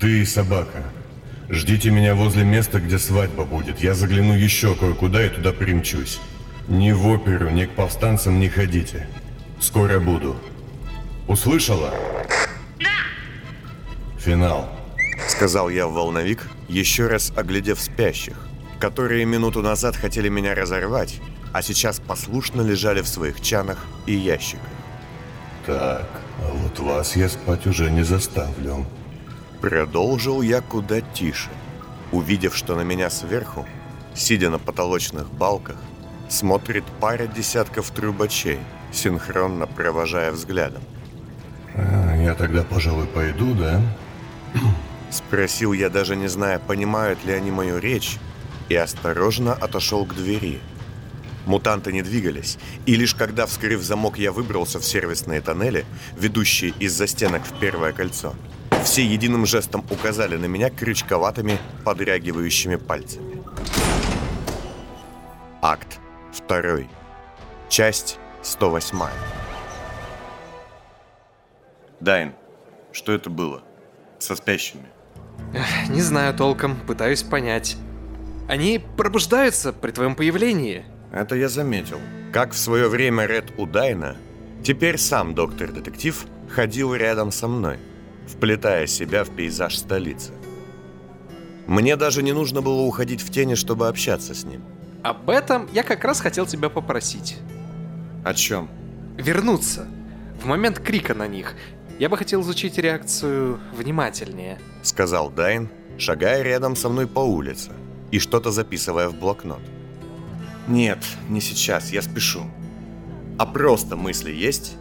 Ты, собака, ждите меня возле места, где свадьба будет. Я загляну еще кое-куда и туда примчусь. Ни в оперу, ни к повстанцам не ходите. Скоро буду. Услышала? Да. Финал. Сказал я в волновик, еще раз оглядев спящих, которые минуту назад хотели меня разорвать, а сейчас послушно лежали в своих чанах и ящиках. Так, а вот вас я спать уже не заставлю. Продолжил я куда тише, увидев, что на меня сверху, сидя на потолочных балках, смотрит пара десятков трубачей, синхронно провожая взглядом. А, я тогда, пожалуй, пойду, да? Спросил я, даже не зная, понимают ли они мою речь, и осторожно отошел к двери. Мутанты не двигались, и лишь когда, вскрыв замок, я выбрался в сервисные тоннели, ведущие из-за стенок в первое кольцо, все единым жестом указали на меня крючковатыми, подрягивающими пальцами. Акт 2. Часть 108. Дайн, что это было? Со спящими? Не знаю толком, пытаюсь понять. Они пробуждаются при твоем появлении. Это я заметил. Как в свое время Ред Удайна, теперь сам доктор-детектив ходил рядом со мной, вплетая себя в пейзаж столицы. Мне даже не нужно было уходить в тени, чтобы общаться с ним. Об этом я как раз хотел тебя попросить. О чем? Вернуться. В момент крика на них. Я бы хотел изучить реакцию внимательнее. Сказал Дайн, шагая рядом со мной по улице и что-то записывая в блокнот. Нет, не сейчас, я спешу. А просто мысли есть?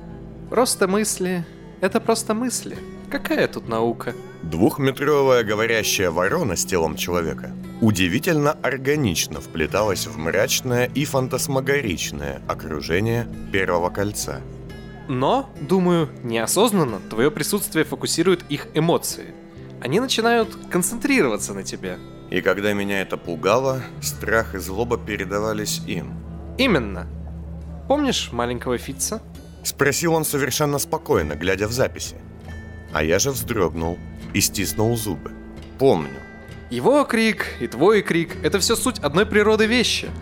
Просто мысли. Это просто мысли. Какая тут наука? Двухметровая говорящая ворона с телом человека удивительно органично вплеталась в мрачное и фантасмагоричное окружение первого кольца – но, думаю, неосознанно твое присутствие фокусирует их эмоции. Они начинают концентрироваться на тебе. И когда меня это пугало, страх и злоба передавались им. Именно. Помнишь маленького Фитца? Спросил он совершенно спокойно, глядя в записи. А я же вздрогнул и стиснул зубы. Помню. Его крик и твой крик — это все суть одной природы вещи —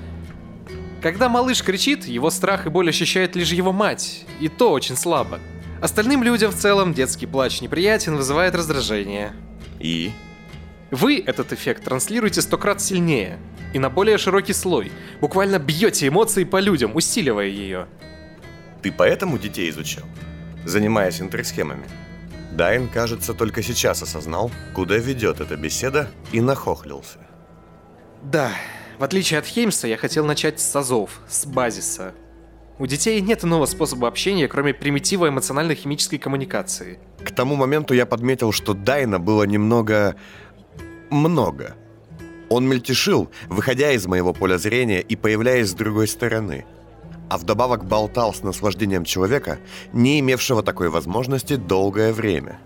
когда малыш кричит, его страх и боль ощущает лишь его мать, и то очень слабо. Остальным людям в целом детский плач неприятен, вызывает раздражение. И? Вы этот эффект транслируете сто крат сильнее и на более широкий слой. Буквально бьете эмоции по людям, усиливая ее. Ты поэтому детей изучал? Занимаясь интерсхемами? Дайн, кажется, только сейчас осознал, куда ведет эта беседа, и нахохлился. Да, в отличие от Хеймса, я хотел начать с азов, с базиса. У детей нет иного способа общения, кроме примитива эмоционально-химической коммуникации. К тому моменту я подметил, что Дайна было немного... много. Он мельтешил, выходя из моего поля зрения и появляясь с другой стороны. А вдобавок болтал с наслаждением человека, не имевшего такой возможности долгое время.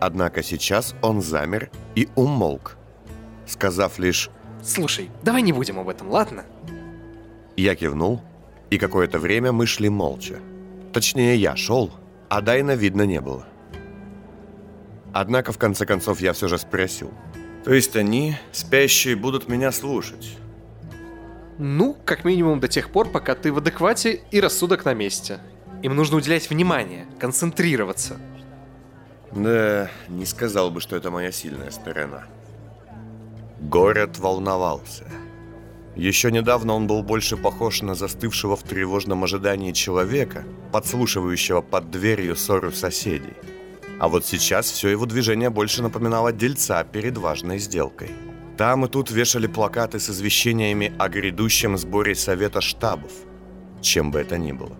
Однако сейчас он замер и умолк, сказав лишь Слушай, давай не будем об этом, ладно? Я кивнул, и какое-то время мы шли молча. Точнее, я шел, а Дайна видно не было. Однако, в конце концов, я все же спросил. То есть они, спящие, будут меня слушать? Ну, как минимум до тех пор, пока ты в адеквате и рассудок на месте. Им нужно уделять внимание, концентрироваться. Да, не сказал бы, что это моя сильная сторона. Город волновался. Еще недавно он был больше похож на застывшего в тревожном ожидании человека, подслушивающего под дверью ссору соседей. А вот сейчас все его движение больше напоминало дельца перед важной сделкой. Там и тут вешали плакаты с извещениями о грядущем сборе совета штабов, чем бы это ни было.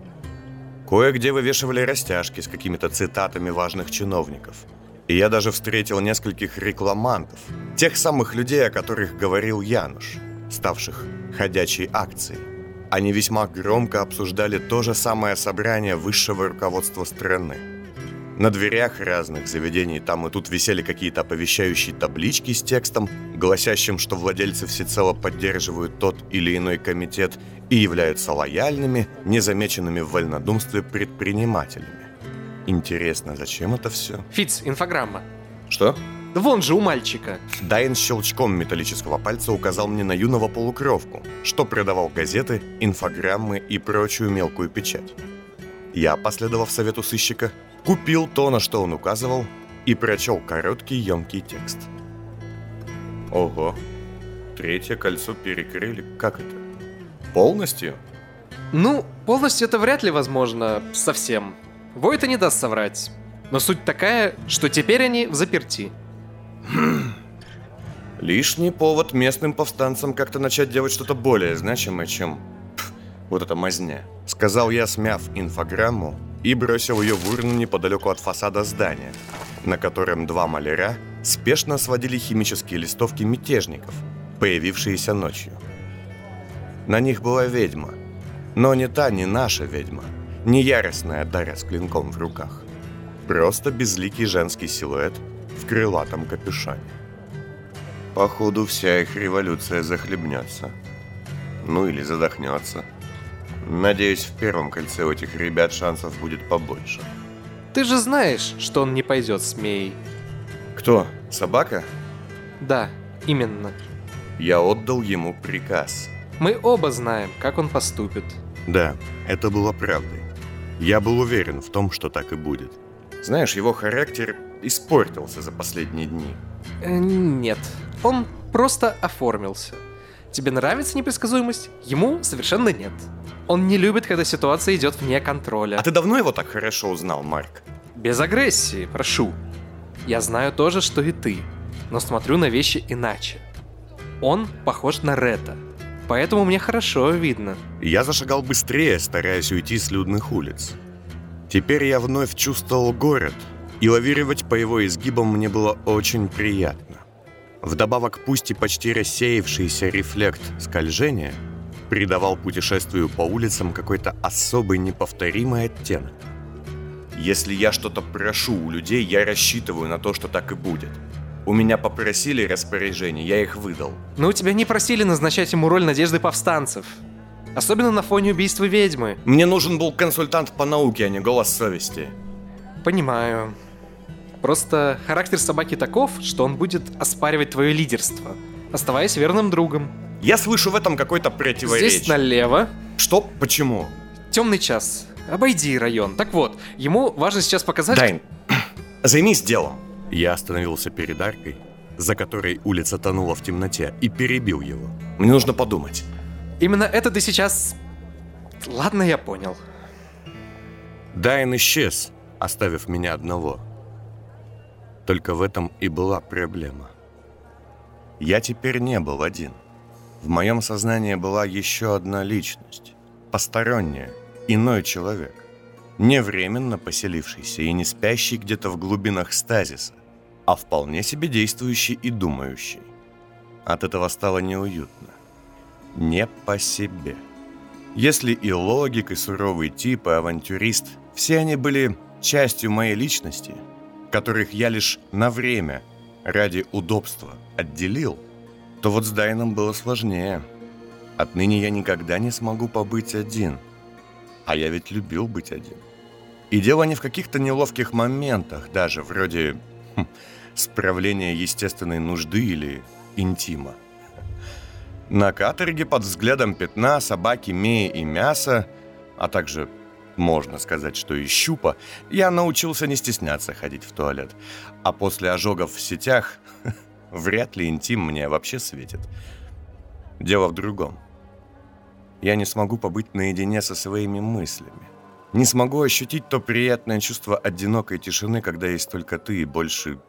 Кое-где вывешивали растяжки с какими-то цитатами важных чиновников – и я даже встретил нескольких рекламантов, тех самых людей, о которых говорил Януш, ставших ходячей акцией. Они весьма громко обсуждали то же самое собрание высшего руководства страны. На дверях разных заведений там и тут висели какие-то оповещающие таблички с текстом, гласящим, что владельцы всецело поддерживают тот или иной комитет и являются лояльными, незамеченными в вольнодумстве предпринимателями. Интересно, зачем это все? Фиц, инфограмма. Что? Да вон же у мальчика. Дайн щелчком металлического пальца указал мне на юного полукровку, что продавал газеты, инфограммы и прочую мелкую печать. Я, последовав совету сыщика, купил то, на что он указывал, и прочел короткий емкий текст. Ого, третье кольцо перекрыли. Как это? Полностью? Ну, полностью это вряд ли возможно совсем. Войта не даст соврать. Но суть такая, что теперь они в заперти. Лишний повод местным повстанцам как-то начать делать что-то более значимое, чем пф, вот эта мазня. Сказал я, смяв инфограмму и бросил ее в урну неподалеку от фасада здания, на котором два маляра спешно сводили химические листовки мятежников, появившиеся ночью. На них была ведьма, но не та, не наша ведьма, не яростная Дарья с клинком в руках. Просто безликий женский силуэт в крылатом капюшоне. Походу, вся их революция захлебнется. Ну или задохнется. Надеюсь, в первом кольце у этих ребят шансов будет побольше. Ты же знаешь, что он не пойдет с Мей. Кто? Собака? Да, именно. Я отдал ему приказ. Мы оба знаем, как он поступит. Да, это было правдой. Я был уверен в том, что так и будет. Знаешь, его характер испортился за последние дни. Э, нет, он просто оформился. Тебе нравится непредсказуемость? Ему совершенно нет. Он не любит, когда ситуация идет вне контроля. А ты давно его так хорошо узнал, Марк? Без агрессии, прошу. Я знаю то же, что и ты, но смотрю на вещи иначе. Он похож на Рета, поэтому мне хорошо видно. Я зашагал быстрее, стараясь уйти с людных улиц. Теперь я вновь чувствовал город, и лавировать по его изгибам мне было очень приятно. Вдобавок, пусть и почти рассеявшийся рефлект скольжения придавал путешествию по улицам какой-то особый неповторимый оттенок. Если я что-то прошу у людей, я рассчитываю на то, что так и будет. У меня попросили распоряжение, я их выдал. Но у тебя не просили назначать ему роль надежды повстанцев. Особенно на фоне убийства ведьмы. Мне нужен был консультант по науке, а не голос совести. Понимаю. Просто характер собаки таков, что он будет оспаривать твое лидерство, оставаясь верным другом. Я слышу в этом какой-то противоречие. Здесь налево. Что? Почему? Темный час. Обойди район. Так вот, ему важно сейчас показать... Дайн, займись делом. Я остановился перед аркой, за которой улица тонула в темноте, и перебил его. Мне нужно подумать. Именно это ты сейчас... Ладно, я понял. Дайн исчез, оставив меня одного. Только в этом и была проблема. Я теперь не был один. В моем сознании была еще одна личность. Посторонняя, иной человек. Не временно поселившийся и не спящий где-то в глубинах стазиса, а вполне себе действующий и думающий. От этого стало неуютно. Не по себе. Если и логик, и суровый тип, и авантюрист, все они были частью моей личности, которых я лишь на время, ради удобства, отделил, то вот с Дайном было сложнее. Отныне я никогда не смогу побыть один. А я ведь любил быть один. И дело не в каких-то неловких моментах, даже вроде хм, справления естественной нужды или интима. На каторге под взглядом пятна, собаки, меи и мяса, а также, можно сказать, что и щупа, я научился не стесняться ходить в туалет. А после ожогов в сетях, вряд ли интим мне вообще светит. Дело в другом. Я не смогу побыть наедине со своими мыслями. Не смогу ощутить то приятное чувство одинокой тишины, когда есть только ты и больше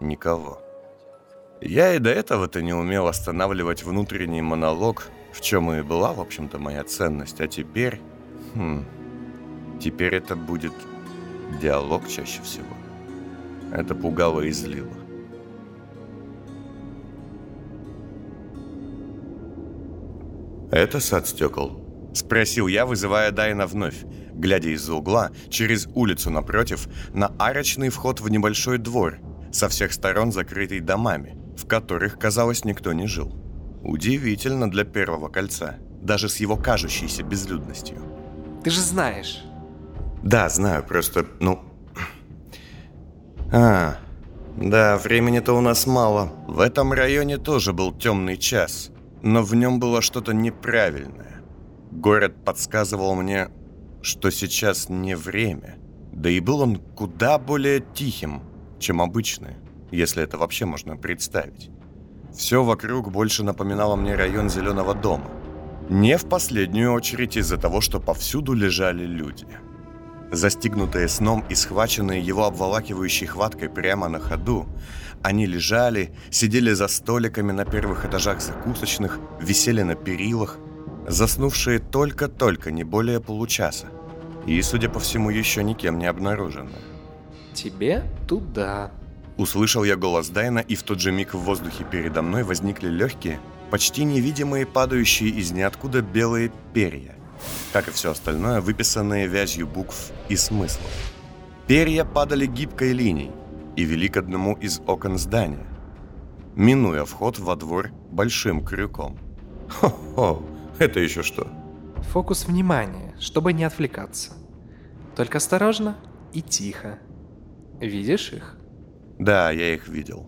никого. Я и до этого-то не умел останавливать внутренний монолог, в чем и была, в общем-то, моя ценность. А теперь... Хм, теперь это будет диалог чаще всего. Это пугало и злило. «Это сад стекол?» – спросил я, вызывая Дайна вновь, глядя из-за угла, через улицу напротив, на арочный вход в небольшой двор, со всех сторон закрытый домами, в которых, казалось, никто не жил. Удивительно для первого кольца, даже с его кажущейся безлюдностью. Ты же знаешь. Да, знаю, просто, ну... А, Да, времени-то у нас мало. В этом районе тоже был темный час, но в нем было что-то неправильное. Город подсказывал мне, что сейчас не время. Да и был он куда более тихим, чем обычный, если это вообще можно представить. Все вокруг больше напоминало мне район Зеленого дома. Не в последнюю очередь из-за того, что повсюду лежали люди. Застигнутые сном и схваченные его обволакивающей хваткой прямо на ходу, они лежали, сидели за столиками на первых этажах закусочных, висели на перилах, заснувшие только-только не более получаса. И, судя по всему, еще никем не обнаружены. Тебе туда. Услышал я голос Дайна, и в тот же миг в воздухе передо мной возникли легкие, почти невидимые падающие из ниоткуда белые перья как и все остальное, выписанные вязью букв и смыслов. Перья падали гибкой линией и вели к одному из окон здания, минуя вход во двор большим крюком. Хо-хо, это еще что? Фокус внимания, чтобы не отвлекаться. Только осторожно и тихо. Видишь их? Да, я их видел.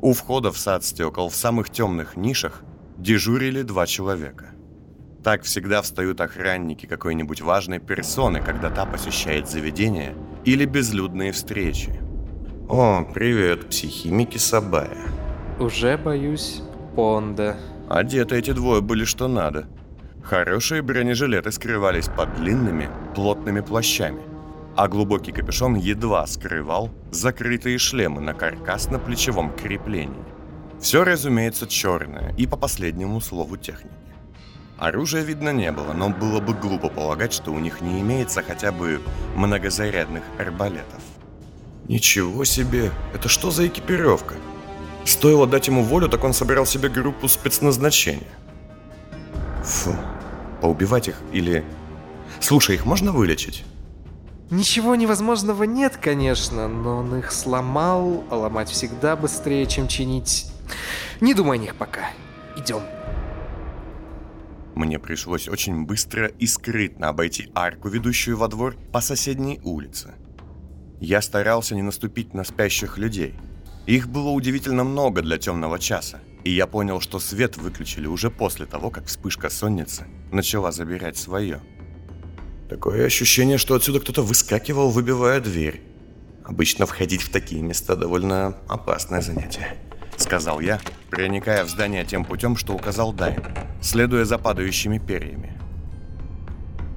У входа в сад стекол в самых темных нишах дежурили два человека. Так всегда встают охранники какой-нибудь важной персоны, когда та посещает заведение или безлюдные встречи. О, привет, психимики Сабая. Уже боюсь Понда. Одеты эти двое были что надо. Хорошие бронежилеты скрывались под длинными, плотными плащами, а глубокий капюшон едва скрывал закрытые шлемы на каркасно-плечевом креплении. Все, разумеется, черное и по последнему слову техники. Оружия видно не было, но было бы глупо полагать, что у них не имеется хотя бы многозарядных арбалетов. Ничего себе, это что за экипировка? Стоило дать ему волю, так он собирал себе группу спецназначения. Фу, поубивать их или... Слушай, их можно вылечить? Ничего невозможного нет, конечно, но он их сломал, а ломать всегда быстрее, чем чинить. Не думай о них пока. Идем. Мне пришлось очень быстро и скрытно обойти арку, ведущую во двор, по соседней улице. Я старался не наступить на спящих людей. Их было удивительно много для темного часа, и я понял, что свет выключили уже после того, как вспышка сонницы начала забирать свое. Такое ощущение, что отсюда кто-то выскакивал, выбивая дверь. Обычно входить в такие места довольно опасное занятие. — сказал я, проникая в здание тем путем, что указал Дайн, следуя за падающими перьями.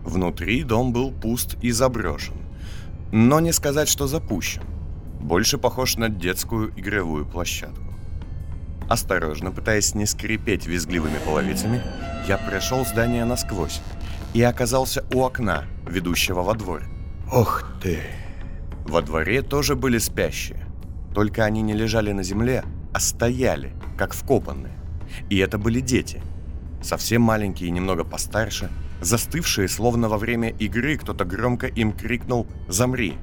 Внутри дом был пуст и заброшен, но не сказать, что запущен. Больше похож на детскую игровую площадку. Осторожно, пытаясь не скрипеть визгливыми половицами, я прошел здание насквозь и оказался у окна, ведущего во двор. Ох ты! Во дворе тоже были спящие, только они не лежали на земле, а стояли, как вкопанные. И это были дети. Совсем маленькие и немного постарше, застывшие, словно во время игры кто-то громко им крикнул «Замри!».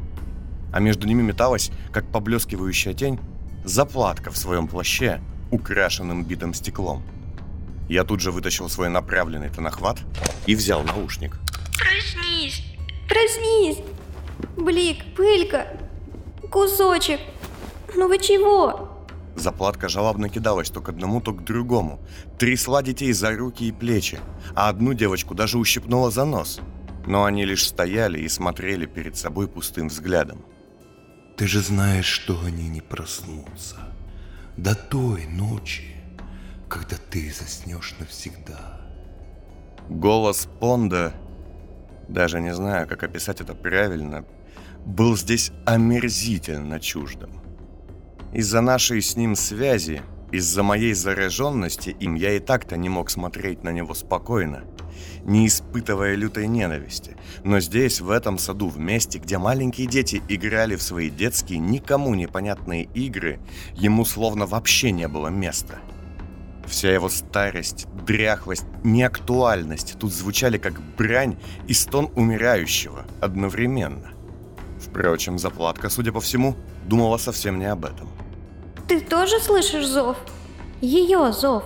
А между ними металась, как поблескивающая тень, заплатка в своем плаще, украшенным битым стеклом. Я тут же вытащил свой направленный тонохват и взял наушник. Проснись! Проснись! Блик, пылька, кусочек. Ну вы чего? Заплатка жалобно кидалась то к одному, то к другому. Трясла детей за руки и плечи, а одну девочку даже ущипнула за нос. Но они лишь стояли и смотрели перед собой пустым взглядом. «Ты же знаешь, что они не проснутся. До той ночи, когда ты заснешь навсегда». Голос Понда, даже не знаю, как описать это правильно, был здесь омерзительно чуждым. Из-за нашей с ним связи, из-за моей заряженности им я и так-то не мог смотреть на него спокойно, не испытывая лютой ненависти. Но здесь, в этом саду, в месте, где маленькие дети играли в свои детские, никому непонятные игры, ему словно вообще не было места. Вся его старость, дряхлость, неактуальность тут звучали как брань и стон умирающего одновременно. Впрочем, заплатка, судя по всему, думала совсем не об этом. Ты тоже слышишь зов? Ее зов.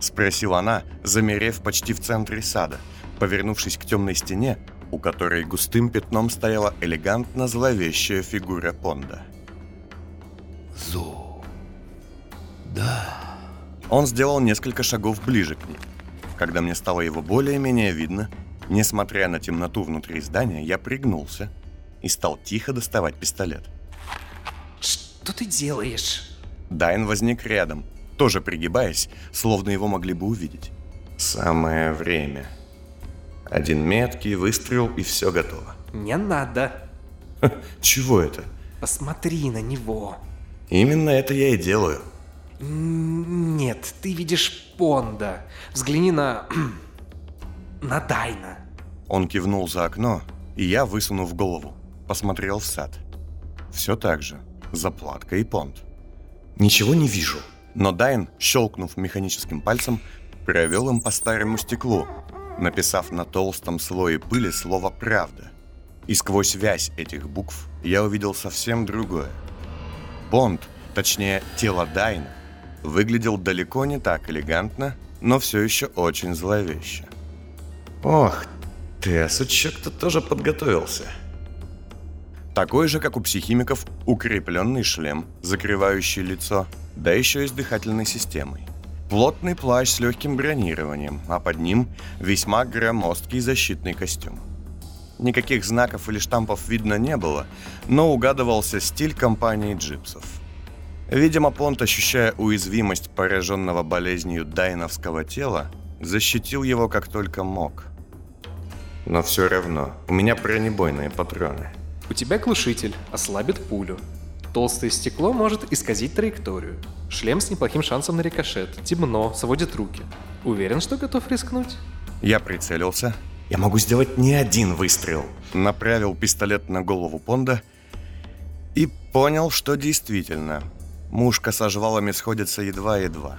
Спросила она, замерев почти в центре сада, повернувшись к темной стене, у которой густым пятном стояла элегантно зловещая фигура Понда. Зо. Да. Он сделал несколько шагов ближе к ней. Когда мне стало его более-менее видно, несмотря на темноту внутри здания, я пригнулся и стал тихо доставать пистолет. Что ты делаешь? Дайн возник рядом, тоже пригибаясь, словно его могли бы увидеть. Самое время. Один меткий выстрел и все готово. Не надо. Чего это? Посмотри на него. Именно это я и делаю. Нет, ты видишь Понда. Взгляни на... на Дайна. Он кивнул за окно, и я, высунув голову, посмотрел в сад. Все так же. Заплатка и понт. Ничего не вижу. Но Дайн, щелкнув механическим пальцем, провел им по старому стеклу, написав на толстом слое пыли слово «правда». И сквозь вязь этих букв я увидел совсем другое. Понт, точнее тело Дайна, выглядел далеко не так элегантно, но все еще очень зловеще. Ох ты, а сучок-то тоже подготовился. Такой же, как у психимиков, укрепленный шлем, закрывающий лицо, да еще и с дыхательной системой. Плотный плащ с легким бронированием, а под ним весьма громоздкий защитный костюм. Никаких знаков или штампов видно не было, но угадывался стиль компании джипсов. Видимо, Понт, ощущая уязвимость пораженного болезнью дайновского тела, защитил его как только мог. Но все равно, у меня бронебойные патроны. У тебя глушитель, ослабит пулю. Толстое стекло может исказить траекторию. Шлем с неплохим шансом на рикошет. Темно, сводит руки. Уверен, что готов рискнуть? Я прицелился. Я могу сделать не один выстрел. Направил пистолет на голову Понда и понял, что действительно. Мушка со жвалами сходится едва-едва.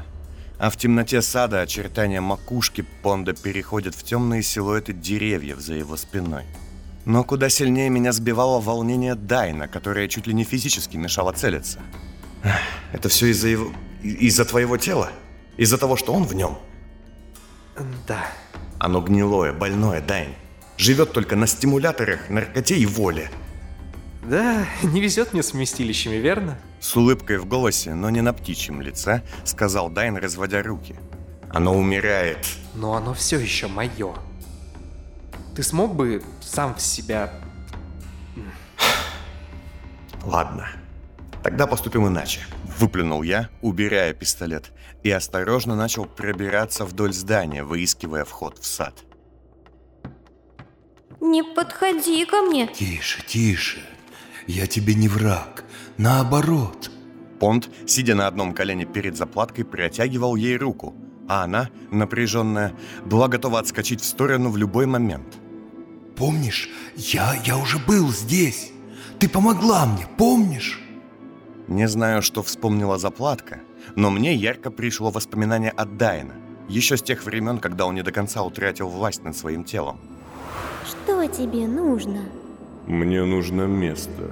А в темноте сада очертания макушки Понда переходят в темные силуэты деревьев за его спиной. Но куда сильнее меня сбивало волнение Дайна, которое чуть ли не физически мешало целиться. Это все из-за его... из-за твоего тела? Из-за того, что он в нем? Да. Оно гнилое, больное, Дайн. Живет только на стимуляторах, наркоте и воле. Да, не везет мне с вместилищами, верно? С улыбкой в голосе, но не на птичьем лице, сказал Дайн, разводя руки. Оно умирает. Но оно все еще мое. Ты смог бы сам в себя... Ладно, тогда поступим иначе. Выплюнул я, убирая пистолет, и осторожно начал пробираться вдоль здания, выискивая вход в сад. Не подходи ко мне. Тише, тише. Я тебе не враг. Наоборот. Понт, сидя на одном колене перед заплаткой, протягивал ей руку, а она, напряженная, была готова отскочить в сторону в любой момент. Помнишь, я, я уже был здесь. Ты помогла мне, помнишь? Не знаю, что вспомнила заплатка, но мне ярко пришло воспоминание от Дайна, еще с тех времен, когда он не до конца утратил власть над своим телом. Что тебе нужно? Мне нужно место.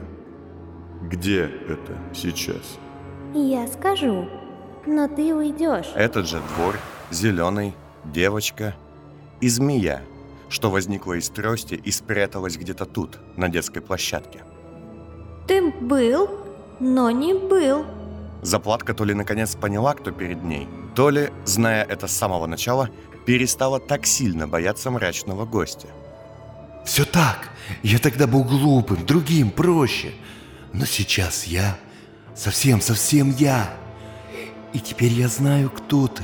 Где это сейчас? Я скажу, но ты уйдешь. Этот же двор, зеленый, девочка и змея, что возникла из трости и спряталась где-то тут, на детской площадке. Ты был, но не был. Заплатка то ли наконец поняла, кто перед ней, то ли, зная это с самого начала, перестала так сильно бояться мрачного гостя. Все так. Я тогда был глупым, другим, проще. Но сейчас я совсем-совсем я. И теперь я знаю, кто ты.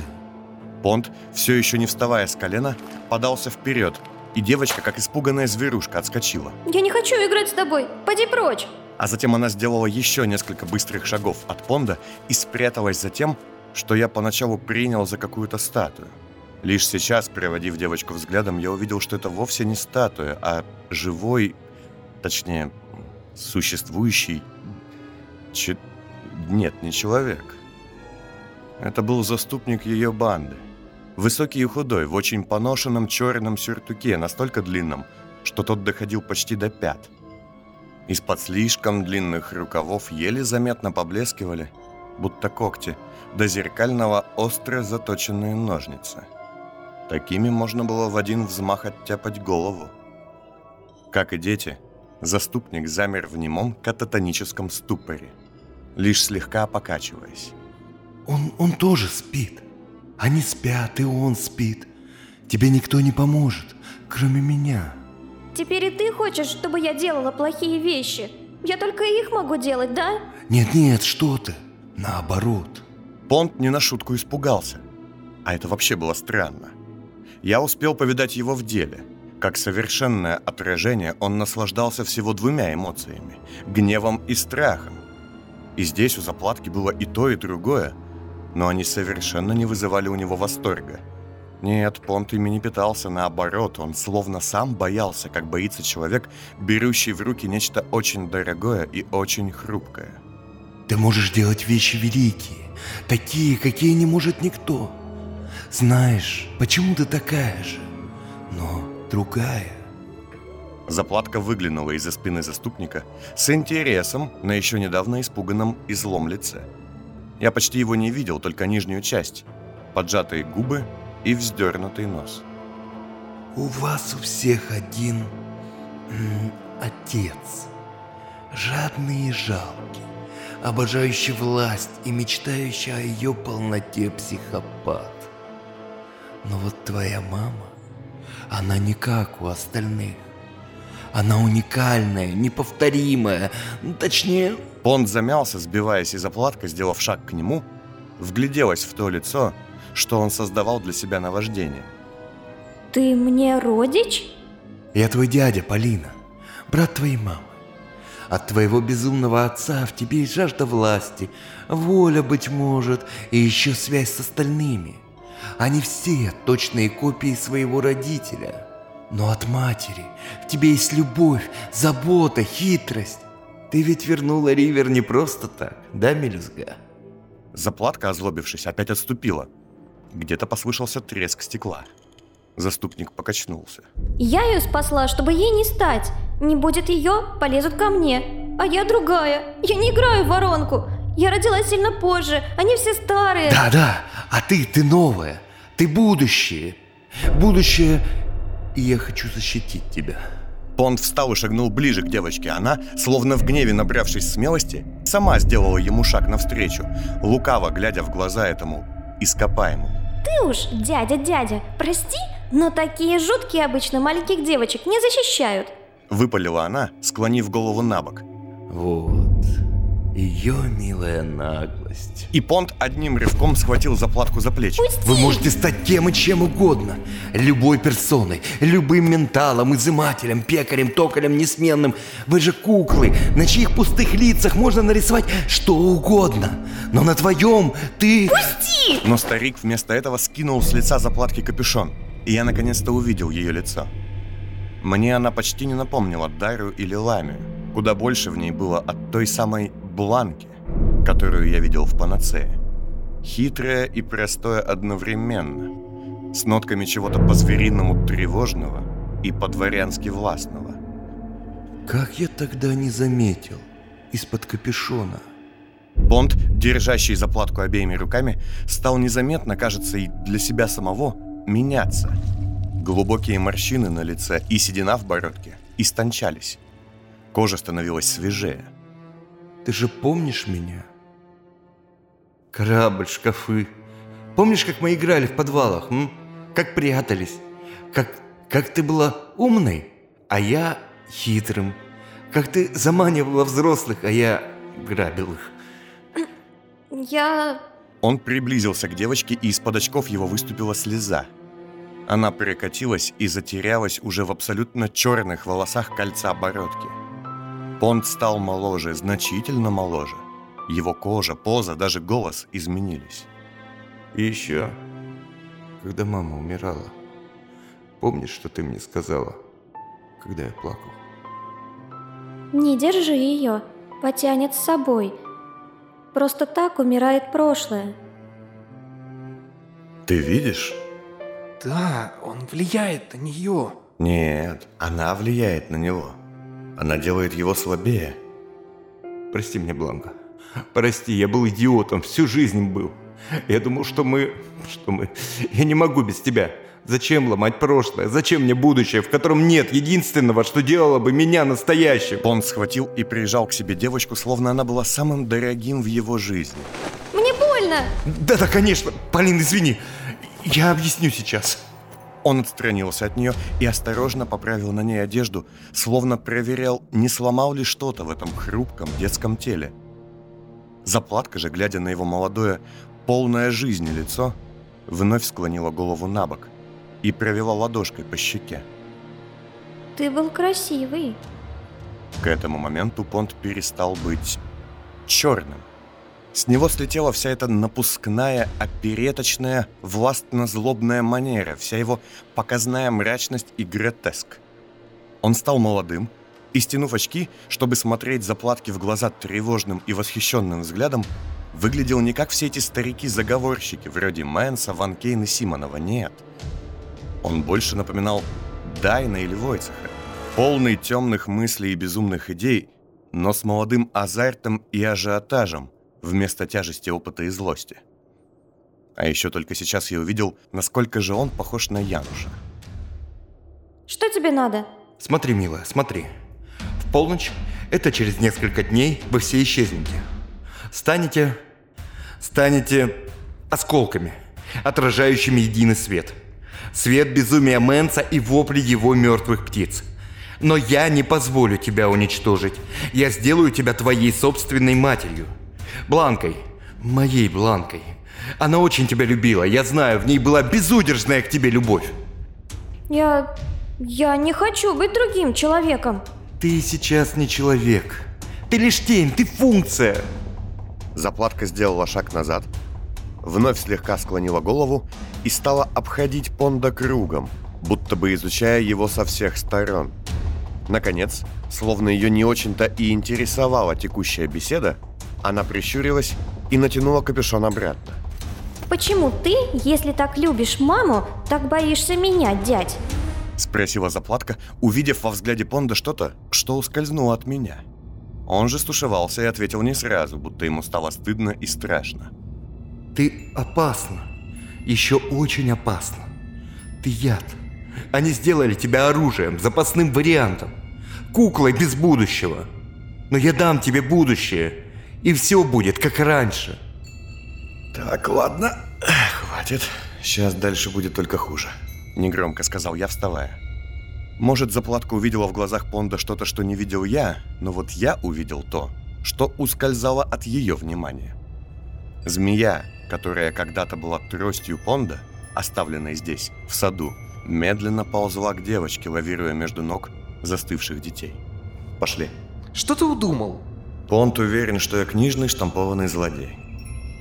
Понт, все еще не вставая с колена, подался вперед, и девочка, как испуганная зверушка, отскочила. Я не хочу играть с тобой. Пойди прочь. А затем она сделала еще несколько быстрых шагов от Понда и спряталась за тем, что я поначалу принял за какую-то статую. Лишь сейчас, проводив девочку взглядом, я увидел, что это вовсе не статуя, а живой, точнее, существующий... Че... Нет, не человек. Это был заступник ее банды. Высокий и худой, в очень поношенном черном сюртуке, настолько длинном, что тот доходил почти до пят. Из-под слишком длинных рукавов еле заметно поблескивали, будто когти, до зеркального остро заточенные ножницы. Такими можно было в один взмах оттяпать голову. Как и дети, заступник замер в немом кататоническом ступоре. лишь слегка покачиваясь. Он, он тоже спит. Они спят, и он спит. Тебе никто не поможет, кроме меня. Теперь и ты хочешь, чтобы я делала плохие вещи? Я только их могу делать, да? Нет-нет, что ты. Наоборот. Понт не на шутку испугался. А это вообще было странно. Я успел повидать его в деле. Как совершенное отражение, он наслаждался всего двумя эмоциями – гневом и страхом. И здесь у заплатки было и то, и другое, но они совершенно не вызывали у него восторга. Нет, Понт ими не питался, наоборот, он словно сам боялся, как боится человек, берущий в руки нечто очень дорогое и очень хрупкое. Ты можешь делать вещи великие, такие, какие не может никто. Знаешь, почему ты такая же, но другая. Заплатка выглянула из-за спины заступника с интересом на еще недавно испуганном и злом лице. Я почти его не видел, только нижнюю часть, поджатые губы и вздернутый нос. У вас у всех один отец, жадный и жалкий, обожающий власть и мечтающий о ее полноте психопат. Но вот твоя мама, она не как у остальных. Она уникальная, неповторимая, точнее... Понт замялся, сбиваясь из оплатка, сделав шаг к нему, вгляделась в то лицо, что он создавал для себя наваждение. Ты мне родич? Я твой дядя, Полина, брат твоей мамы. От твоего безумного отца в тебе есть жажда власти, воля, быть может, и еще связь с остальными. Они все точные копии своего родителя. Но от матери в тебе есть любовь, забота, хитрость. Ты ведь вернула Ривер не просто так, да, мелюзга? Заплатка, озлобившись, опять отступила. Где-то послышался треск стекла. Заступник покачнулся. Я ее спасла, чтобы ей не стать. Не будет ее, полезут ко мне. А я другая. Я не играю в воронку. Я родилась сильно позже. Они все старые. Да, да. А ты, ты новая. Ты будущее. Будущее. И я хочу защитить тебя. Понт встал и шагнул ближе к девочке. Она, словно в гневе набравшись смелости, сама сделала ему шаг навстречу, лукаво глядя в глаза этому ископаемому. Ты уж, дядя, дядя, прости, но такие жуткие обычно маленьких девочек не защищают. Выпалила она, склонив голову на бок. Вот. Ее милая наглость. И Понт одним рывком схватил заплатку за плечи. Пусти! Вы можете стать кем и чем угодно. Любой персоной, любым менталом, изымателем, пекарем, токарем, несменным. Вы же куклы, на чьих пустых лицах можно нарисовать что угодно. Но на твоем ты... Пусти! Но старик вместо этого скинул с лица заплатки капюшон, и я наконец-то увидел ее лицо. Мне она почти не напомнила Дарю или Ламию. Куда больше в ней было от той самой Бланки, которую я видел в панацее. Хитрое и простое одновременно, с нотками чего-то по-звериному тревожного и по-дворянски властного. Как я тогда не заметил из-под капюшона? Бонд, держащий заплатку обеими руками, стал незаметно, кажется, и для себя самого, меняться. Глубокие морщины на лице и седина в бородке истончались. Кожа становилась свежее. Ты же помнишь меня? Корабль, шкафы. Помнишь, как мы играли в подвалах? М? Как прятались? Как, как ты была умной, а я хитрым. Как ты заманивала взрослых, а я грабил их. Я... Он приблизился к девочке, и из-под очков его выступила слеза. Она перекатилась и затерялась уже в абсолютно черных волосах кольца бородки. Понт стал моложе, значительно моложе. Его кожа, поза, даже голос изменились. И еще, когда мама умирала, помнишь, что ты мне сказала, когда я плакал? Не держи ее, потянет с собой. Просто так умирает прошлое. Ты видишь? Да, он влияет на нее. Нет, она влияет на него. Она делает его слабее. Прости меня, Бланка. Прости, я был идиотом, всю жизнь был. Я думал, что мы... что мы... Я не могу без тебя. Зачем ломать прошлое? Зачем мне будущее, в котором нет единственного, что делало бы меня настоящим? Понт схватил и прижал к себе девочку, словно она была самым дорогим в его жизни. Мне больно! Да-да, конечно. Полин, извини. Я объясню сейчас. Он отстранился от нее и осторожно поправил на ней одежду, словно проверял, не сломал ли что-то в этом хрупком детском теле. Заплатка же, глядя на его молодое, полное жизни лицо, вновь склонила голову на бок и провела ладошкой по щеке. Ты был красивый. К этому моменту Понт перестал быть черным. С него слетела вся эта напускная, опереточная, властно-злобная манера, вся его показная мрачность и гротеск. Он стал молодым, и, стянув очки, чтобы смотреть заплатки в глаза тревожным и восхищенным взглядом, выглядел не как все эти старики-заговорщики, вроде Мэнса, Ван Кейн и Симонова, нет. Он больше напоминал Дайна или Войцеха, полный темных мыслей и безумных идей, но с молодым азартом и ажиотажем, вместо тяжести опыта и злости. А еще только сейчас я увидел, насколько же он похож на Януша. Что тебе надо? Смотри, милая, смотри. Полночь, это через несколько дней, вы все исчезнете. Станете... станете осколками, отражающими единый свет. Свет безумия Мэнса и вопли его мертвых птиц. Но я не позволю тебя уничтожить. Я сделаю тебя твоей собственной матерью. Бланкой. Моей Бланкой. Она очень тебя любила, я знаю, в ней была безудержная к тебе любовь. Я... я не хочу быть другим человеком. Ты сейчас не человек. Ты лишь тень, ты функция. Заплатка сделала шаг назад, вновь слегка склонила голову и стала обходить Понда кругом, будто бы изучая его со всех сторон. Наконец, словно ее не очень-то и интересовала текущая беседа, она прищурилась и натянула капюшон обратно. Почему ты, если так любишь маму, так боишься меня, дядь? Спросила заплатка, увидев во взгляде Понда что-то, что ускользнуло от меня. Он же стушевался и ответил не сразу, будто ему стало стыдно и страшно. Ты опасна. Еще очень опасна. Ты яд. Они сделали тебя оружием, запасным вариантом. Куклой без будущего. Но я дам тебе будущее. И все будет, как раньше. Так, ладно. Хватит. Сейчас дальше будет только хуже. Негромко сказал я, вставая. Может, заплатка увидела в глазах Понда что-то, что не видел я, но вот я увидел то, что ускользало от ее внимания. Змея, которая когда-то была тростью Понда, оставленной здесь, в саду, медленно ползла к девочке, лавируя между ног застывших детей. Пошли. Что ты удумал? Понт уверен, что я книжный штампованный злодей.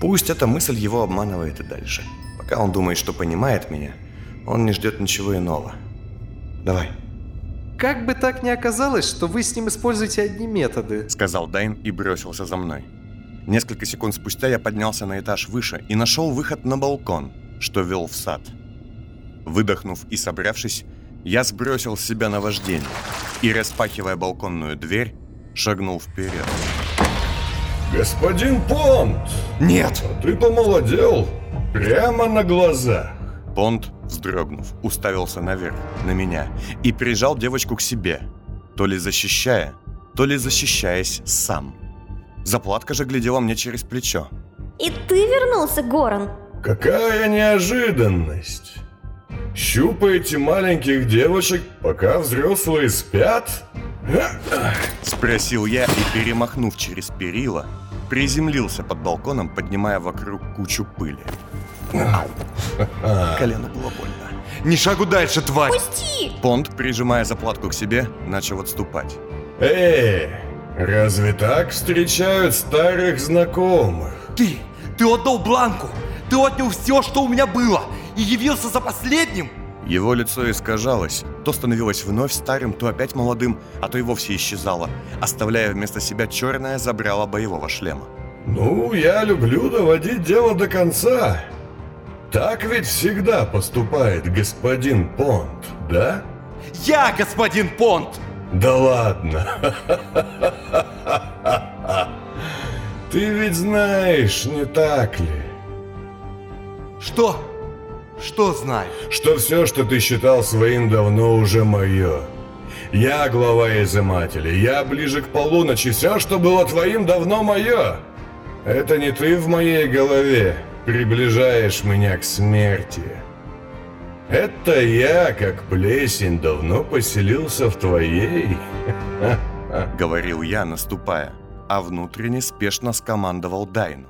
Пусть эта мысль его обманывает и дальше. Пока он думает, что понимает меня, он не ждет ничего иного. Давай. Как бы так ни оказалось, что вы с ним используете одни методы. Сказал Дайн и бросился за мной. Несколько секунд спустя я поднялся на этаж выше и нашел выход на балкон, что вел в сад. Выдохнув и собравшись, я сбросил с себя наваждение и, распахивая балконную дверь, шагнул вперед. Господин Понт! Нет! А ты помолодел прямо на глазах. Понт, вздрогнув, уставился наверх, на меня, и прижал девочку к себе, то ли защищая, то ли защищаясь сам. Заплатка же глядела мне через плечо. И ты вернулся, Горан? Какая неожиданность! Щупаете маленьких девочек, пока взрослые спят? Спросил я и, перемахнув через перила, приземлился под балконом, поднимая вокруг кучу пыли. Колено было больно. Ни шагу дальше, тварь! Пусти! Понт, прижимая заплатку к себе, начал отступать. Эй, разве так встречают старых знакомых? Ты! Ты отдал Бланку! Ты отнял все, что у меня было! И явился за последним! Его лицо искажалось, то становилось вновь старым, то опять молодым, а то и вовсе исчезало, оставляя вместо себя черное забрало боевого шлема. Ну, я люблю доводить дело до конца. Так ведь всегда поступает господин Понт, да? Я господин Понт! Да ладно. Ты ведь знаешь, не так ли? Что? Что знаю? Что все, что ты считал своим, давно уже мое. Я глава изымателя, я ближе к полуночи, все, что было твоим, давно мое. Это не ты в моей голове приближаешь меня к смерти. Это я, как плесень, давно поселился в твоей. Говорил я, наступая, а внутренне спешно скомандовал Дайну.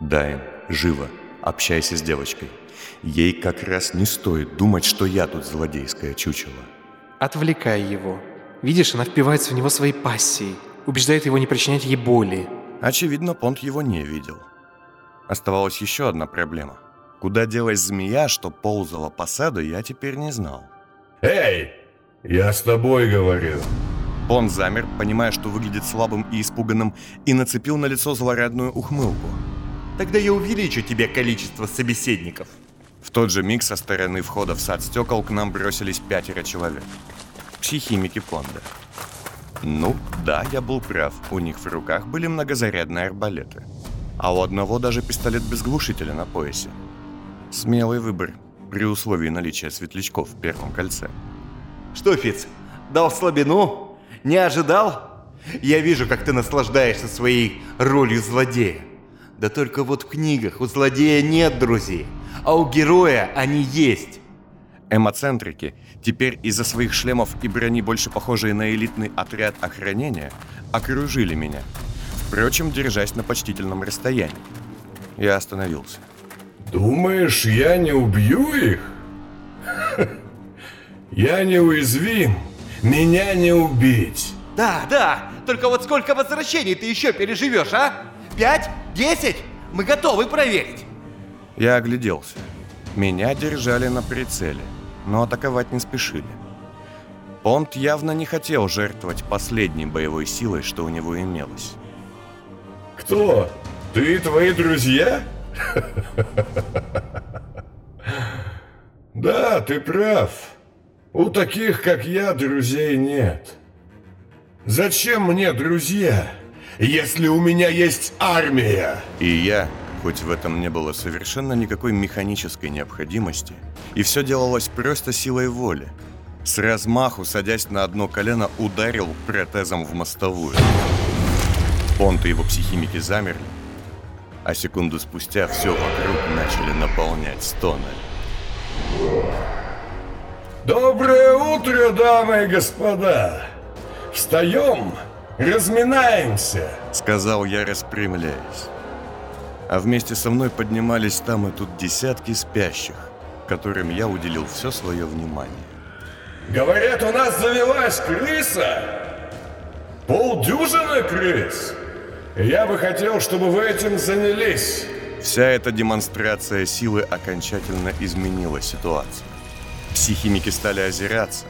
Дайн, живо, общайся с девочкой. Ей как раз не стоит думать, что я тут злодейское чучело. Отвлекай его. Видишь, она впивается в него своей пассией, убеждает его не причинять ей боли. Очевидно, Понт его не видел. Оставалась еще одна проблема. Куда делась змея, что ползала по саду, я теперь не знал. Эй, я с тобой говорю. Понт замер, понимая, что выглядит слабым и испуганным, и нацепил на лицо злорадную ухмылку. Тогда я увеличу тебе количество собеседников. В тот же миг со стороны входа в сад стекол к нам бросились пятеро человек. Психимики Понда. Ну, да, я был прав. У них в руках были многозарядные арбалеты. А у одного даже пистолет без глушителя на поясе. Смелый выбор, при условии наличия светлячков в первом кольце. Что, Фиц, дал слабину? Не ожидал? Я вижу, как ты наслаждаешься своей ролью злодея. Да только вот в книгах у злодея нет друзей, а у героя они есть. Эмоцентрики, теперь из-за своих шлемов и брони больше похожие на элитный отряд охранения, окружили меня. Впрочем, держась на почтительном расстоянии. Я остановился. Думаешь, я не убью их? Я неуязвим. Меня не убить. Да, да, только вот сколько возвращений ты еще переживешь, а? Пять? Десять? Мы готовы проверить. Я огляделся. Меня держали на прицеле, но атаковать не спешили. Понт явно не хотел жертвовать последней боевой силой, что у него имелось. Кто? Ты и твои друзья? Да, ты прав. У таких, как я, друзей нет. Зачем мне друзья, если у меня есть армия? И я, хоть в этом не было совершенно никакой механической необходимости, и все делалось просто силой воли, с размаху, садясь на одно колено, ударил протезом в мостовую. Понт и его психимики замерли, а секунду спустя все вокруг начали наполнять стоны. Доброе утро, дамы и господа! Встаем, разминаемся. Сказал я, распрямляясь. А вместе со мной поднимались там и тут десятки спящих, которым я уделил все свое внимание. Говорят, у нас завелась крыса. Полдюжины крыс. Я бы хотел, чтобы вы этим занялись. Вся эта демонстрация силы окончательно изменила ситуацию. Психимики стали озираться,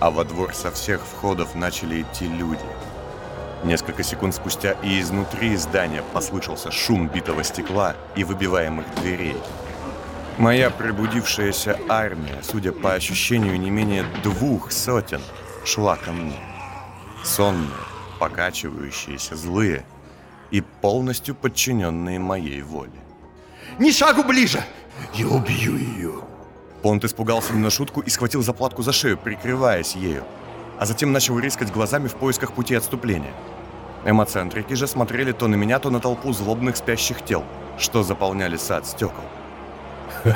а во двор со всех входов начали идти люди. Несколько секунд спустя и изнутри здания послышался шум битого стекла и выбиваемых дверей. Моя пробудившаяся армия, судя по ощущению не менее двух сотен, шла ко мне. Сонные, покачивающиеся, злые и полностью подчиненные моей воле. Ни шагу ближе! Я убью ее. Понт испугался не на шутку и схватил заплатку за шею, прикрываясь ею, а затем начал рыскать глазами в поисках пути отступления. Эмоцентрики же смотрели то на меня, то на толпу злобных спящих тел, что заполняли сад стекол.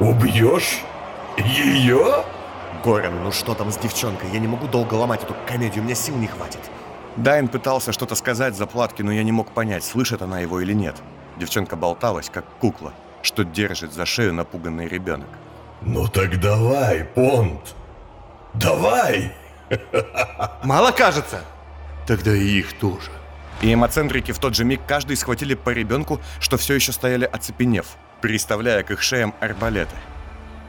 Убьешь? Ее? Горен, ну что там с девчонкой? Я не могу долго ломать эту комедию, у меня сил не хватит. Дайн пытался что-то сказать заплатке, но я не мог понять, слышит она его или нет. Девчонка болталась, как кукла, что держит за шею напуганный ребенок. Ну так давай, Понт. Давай! Мало кажется? Тогда и их тоже. И эмоцентрики в тот же миг каждый схватили по ребенку, что все еще стояли оцепенев, приставляя к их шеям арбалеты.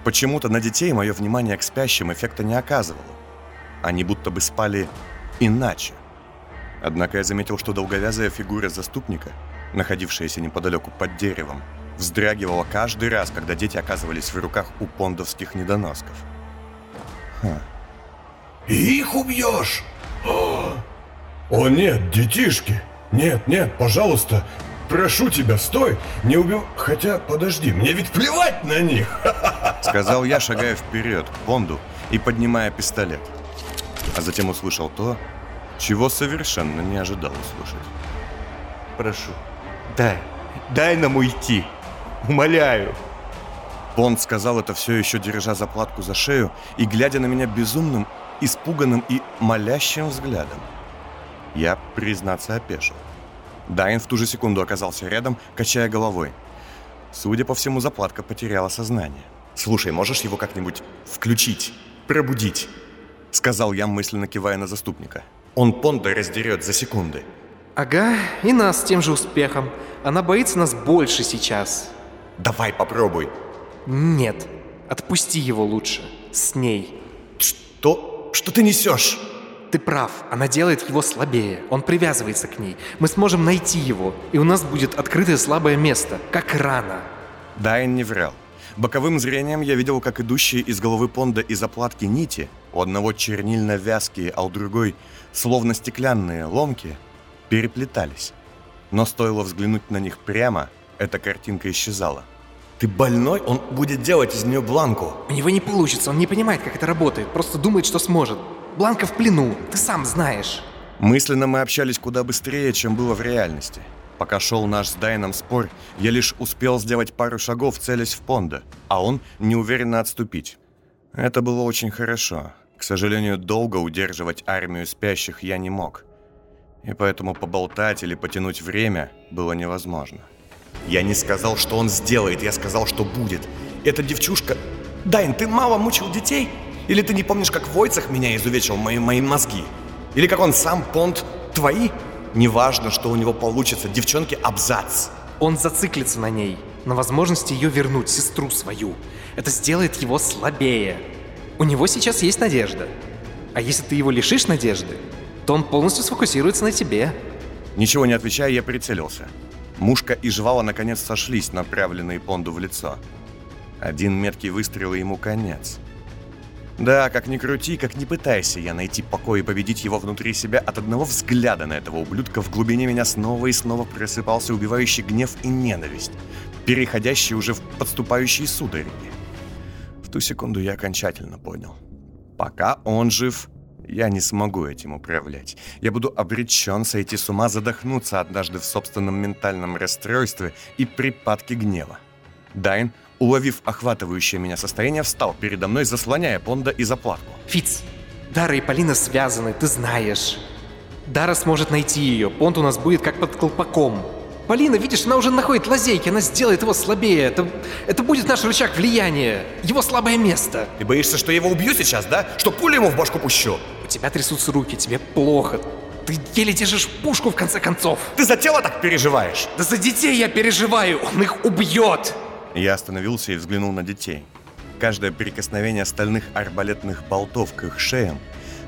Почему-то на детей мое внимание к спящим эффекта не оказывало. Они будто бы спали иначе. Однако я заметил, что долговязая фигура заступника, находившаяся неподалеку под деревом, вздрагивала каждый раз, когда дети оказывались в руках у пондовских недоносков. Ха. Их убьешь? О, О нет, детишки! Нет, нет, пожалуйста, прошу тебя, стой! Не убил... Хотя, подожди, мне ведь плевать на них! Сказал я, шагая вперед к Понду и поднимая пистолет. А затем услышал то, чего совершенно не ожидал услышать. Прошу, дай, дай нам уйти. Умоляю. Понд сказал это все еще держа заплатку за шею и глядя на меня безумным, испуганным и молящим взглядом. Я, признаться, опешил. Дайн в ту же секунду оказался рядом, качая головой. Судя по всему, заплатка потеряла сознание. «Слушай, можешь его как-нибудь включить, пробудить?» Сказал я, мысленно кивая на заступника. «Он Понда раздерет за секунды». Ага, и нас с тем же успехом. Она боится нас больше сейчас. «Давай, попробуй». Нет, отпусти его лучше. С ней. «Что? Что ты несешь?» Ты прав, она делает его слабее. Он привязывается к ней. Мы сможем найти его, и у нас будет открытое слабое место, как рана. Дайн не врал. Боковым зрением я видел, как идущие из головы Понда и заплатки нити, у одного чернильно-вязкие, а у другой словно стеклянные ломки, переплетались. Но стоило взглянуть на них прямо, эта картинка исчезала. «Ты больной? Он будет делать из нее бланку!» У него не получится, он не понимает, как это работает, просто думает, что сможет. Бланка в плену, ты сам знаешь. Мысленно мы общались куда быстрее, чем было в реальности. Пока шел наш с Дайном спор, я лишь успел сделать пару шагов, целясь в Понда, а он неуверенно отступить. Это было очень хорошо. К сожалению, долго удерживать армию спящих я не мог. И поэтому поболтать или потянуть время было невозможно. Я не сказал, что он сделает, я сказал, что будет. Эта девчушка... Дайн, ты мало мучил детей? Или ты не помнишь, как Войцах меня изувечил мои, мои мозги? Или как он сам, Понт, твои? Неважно, что у него получится, девчонки абзац. Он зациклится на ней, на возможности ее вернуть, сестру свою. Это сделает его слабее. У него сейчас есть надежда. А если ты его лишишь надежды, то он полностью сфокусируется на тебе. Ничего не отвечая, я прицелился. Мушка и жвала наконец сошлись, направленные Понду в лицо. Один меткий выстрел и ему конец. Да, как ни крути, как ни пытайся я найти покой и победить его внутри себя, от одного взгляда на этого ублюдка в глубине меня снова и снова просыпался убивающий гнев и ненависть, переходящий уже в подступающие судороги. Ту секунду я окончательно понял. Пока он жив, я не смогу этим управлять. Я буду обречен сойти с ума, задохнуться однажды в собственном ментальном расстройстве и припадке гнева. Дайн уловив охватывающее меня состояние, встал передо мной, заслоняя Понда и заплатку. Фиц, Дара и Полина связаны, ты знаешь. Дара сможет найти ее, Понд у нас будет как под колпаком. Полина, видишь, она уже находит лазейки, она сделает его слабее. Это, это будет наш рычаг влияния, его слабое место. Ты боишься, что я его убью сейчас, да? Что пулю ему в башку пущу? У тебя трясутся руки, тебе плохо. Ты еле держишь пушку в конце концов. Ты за тело так переживаешь? Да за детей я переживаю, он их убьет. Я остановился и взглянул на детей. Каждое прикосновение стальных арбалетных болтов к их шеям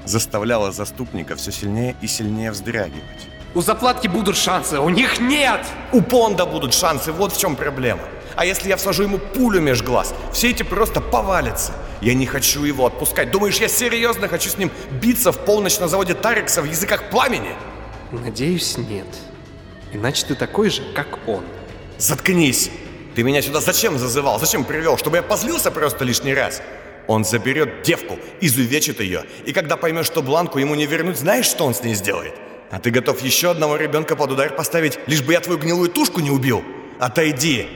заставляло заступника все сильнее и сильнее вздрагивать. У заплатки будут шансы, у них нет! У Понда будут шансы, вот в чем проблема. А если я всажу ему пулю меж глаз, все эти просто повалятся. Я не хочу его отпускать. Думаешь, я серьезно хочу с ним биться в полночь на заводе Тарекса в языках пламени? Надеюсь, нет. Иначе ты такой же, как он. Заткнись! Ты меня сюда зачем зазывал? Зачем привел? Чтобы я позлился просто лишний раз? Он заберет девку, изувечит ее, и когда поймешь, что Бланку ему не вернуть, знаешь, что он с ней сделает? А ты готов еще одного ребенка под удар поставить, лишь бы я твою гнилую тушку не убил? Отойди!